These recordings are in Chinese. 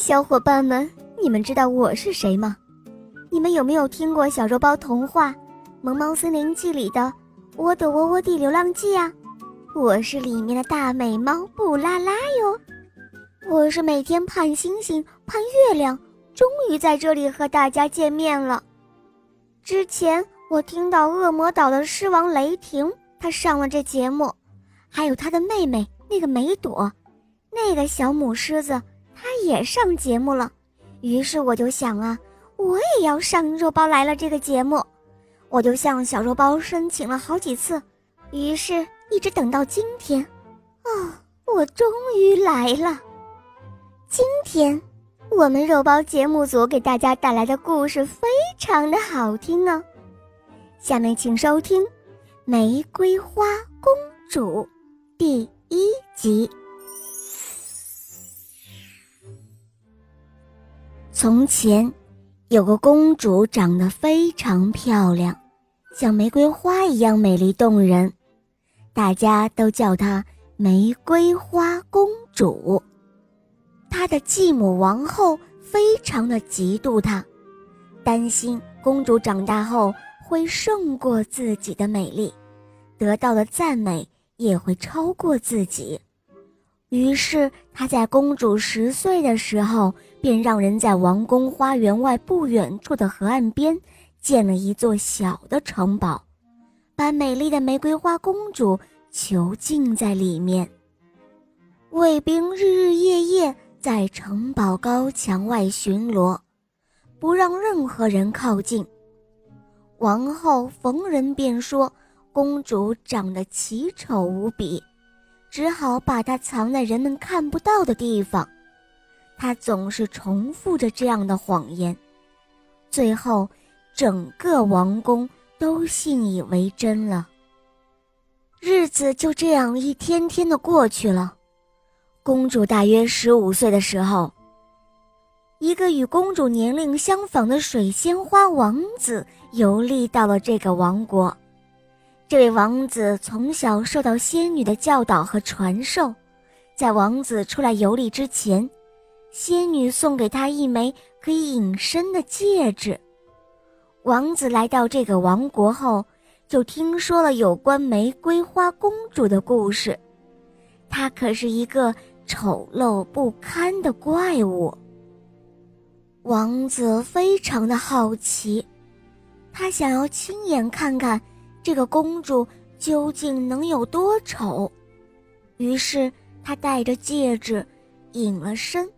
小伙伴们，你们知道我是谁吗？你们有没有听过小肉包童话《萌猫森林记》里的《我的窝窝地流浪记》啊？我是里面的大美猫布拉拉哟。我是每天盼星星盼月亮，终于在这里和大家见面了。之前我听到恶魔岛的狮王雷霆他上了这节目，还有他的妹妹那个梅朵，那个小母狮子。他也上节目了，于是我就想啊，我也要上《肉包来了》这个节目，我就向小肉包申请了好几次，于是一直等到今天，啊，我终于来了。今天，我们肉包节目组给大家带来的故事非常的好听哦，下面请收听《玫瑰花公主》第一集。从前，有个公主长得非常漂亮，像玫瑰花一样美丽动人，大家都叫她玫瑰花公主。她的继母王后非常的嫉妒她，担心公主长大后会胜过自己的美丽，得到的赞美也会超过自己。于是，他在公主十岁的时候，便让人在王宫花园外不远处的河岸边建了一座小的城堡，把美丽的玫瑰花公主囚禁在里面。卫兵日日夜夜在城堡高墙外巡逻，不让任何人靠近。王后逢人便说，公主长得奇丑无比。只好把它藏在人们看不到的地方。他总是重复着这样的谎言，最后，整个王宫都信以为真了。日子就这样一天天的过去了。公主大约十五岁的时候，一个与公主年龄相仿的水仙花王子游历到了这个王国。这位王子从小受到仙女的教导和传授，在王子出来游历之前，仙女送给他一枚可以隐身的戒指。王子来到这个王国后，就听说了有关玫瑰花公主的故事。她可是一个丑陋不堪的怪物。王子非常的好奇，他想要亲眼看看。这个公主究竟能有多丑？于是他戴着戒指，隐了身，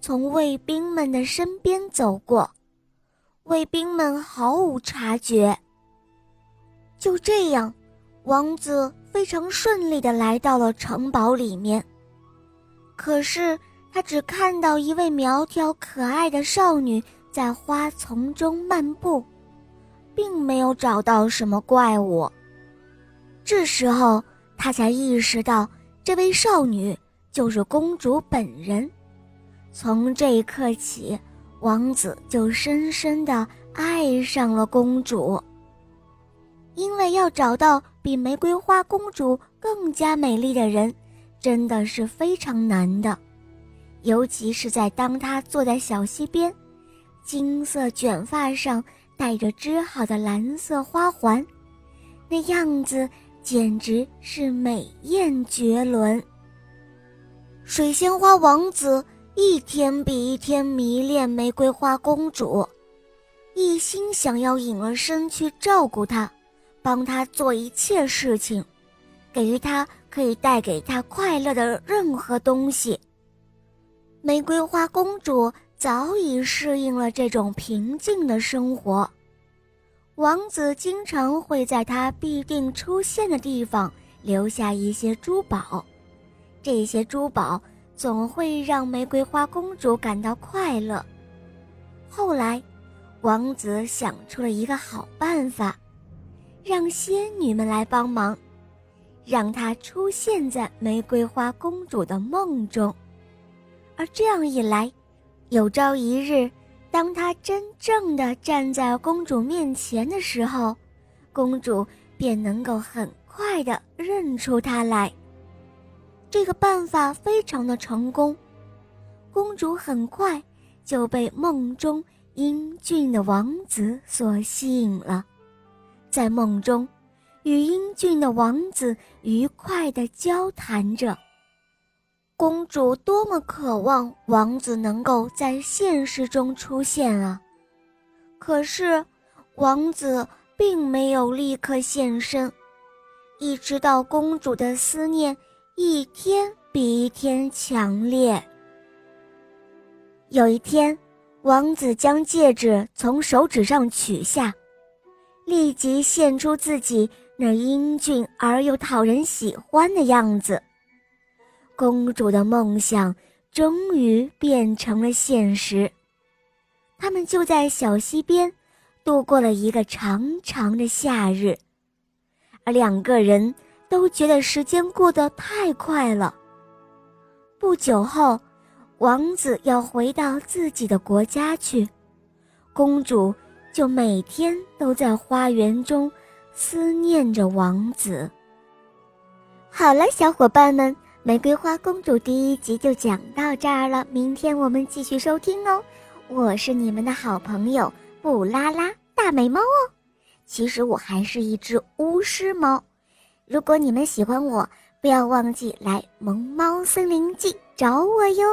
从卫兵们的身边走过，卫兵们毫无察觉。就这样，王子非常顺利地来到了城堡里面。可是他只看到一位苗条可爱的少女在花丛中漫步。并没有找到什么怪物。这时候，他才意识到这位少女就是公主本人。从这一刻起，王子就深深的爱上了公主。因为要找到比玫瑰花公主更加美丽的人，真的是非常难的，尤其是在当他坐在小溪边，金色卷发上。带着织好的蓝色花环，那样子简直是美艳绝伦。水仙花王子一天比一天迷恋玫瑰花公主，一心想要隐了身去照顾她，帮她做一切事情，给予她可以带给她快乐的任何东西。玫瑰花公主。早已适应了这种平静的生活。王子经常会在他必定出现的地方留下一些珠宝，这些珠宝总会让玫瑰花公主感到快乐。后来，王子想出了一个好办法，让仙女们来帮忙，让她出现在玫瑰花公主的梦中，而这样一来。有朝一日，当他真正的站在公主面前的时候，公主便能够很快的认出他来。这个办法非常的成功，公主很快就被梦中英俊的王子所吸引了。在梦中，与英俊的王子愉快地交谈着。公主多么渴望王子能够在现实中出现啊！可是，王子并没有立刻现身，一直到公主的思念一天比一天强烈。有一天，王子将戒指从手指上取下，立即现出自己那英俊而又讨人喜欢的样子。公主的梦想终于变成了现实。他们就在小溪边度过了一个长长的夏日，而两个人都觉得时间过得太快了。不久后，王子要回到自己的国家去，公主就每天都在花园中思念着王子。好了，小伙伴们，《玫瑰花公主》第一集就讲到这儿了，明天我们继续收听哦。我是你们的好朋友布拉拉大美猫哦，其实我还是一只巫师猫。如果你们喜欢我，不要忘记来萌猫森林记找我哟。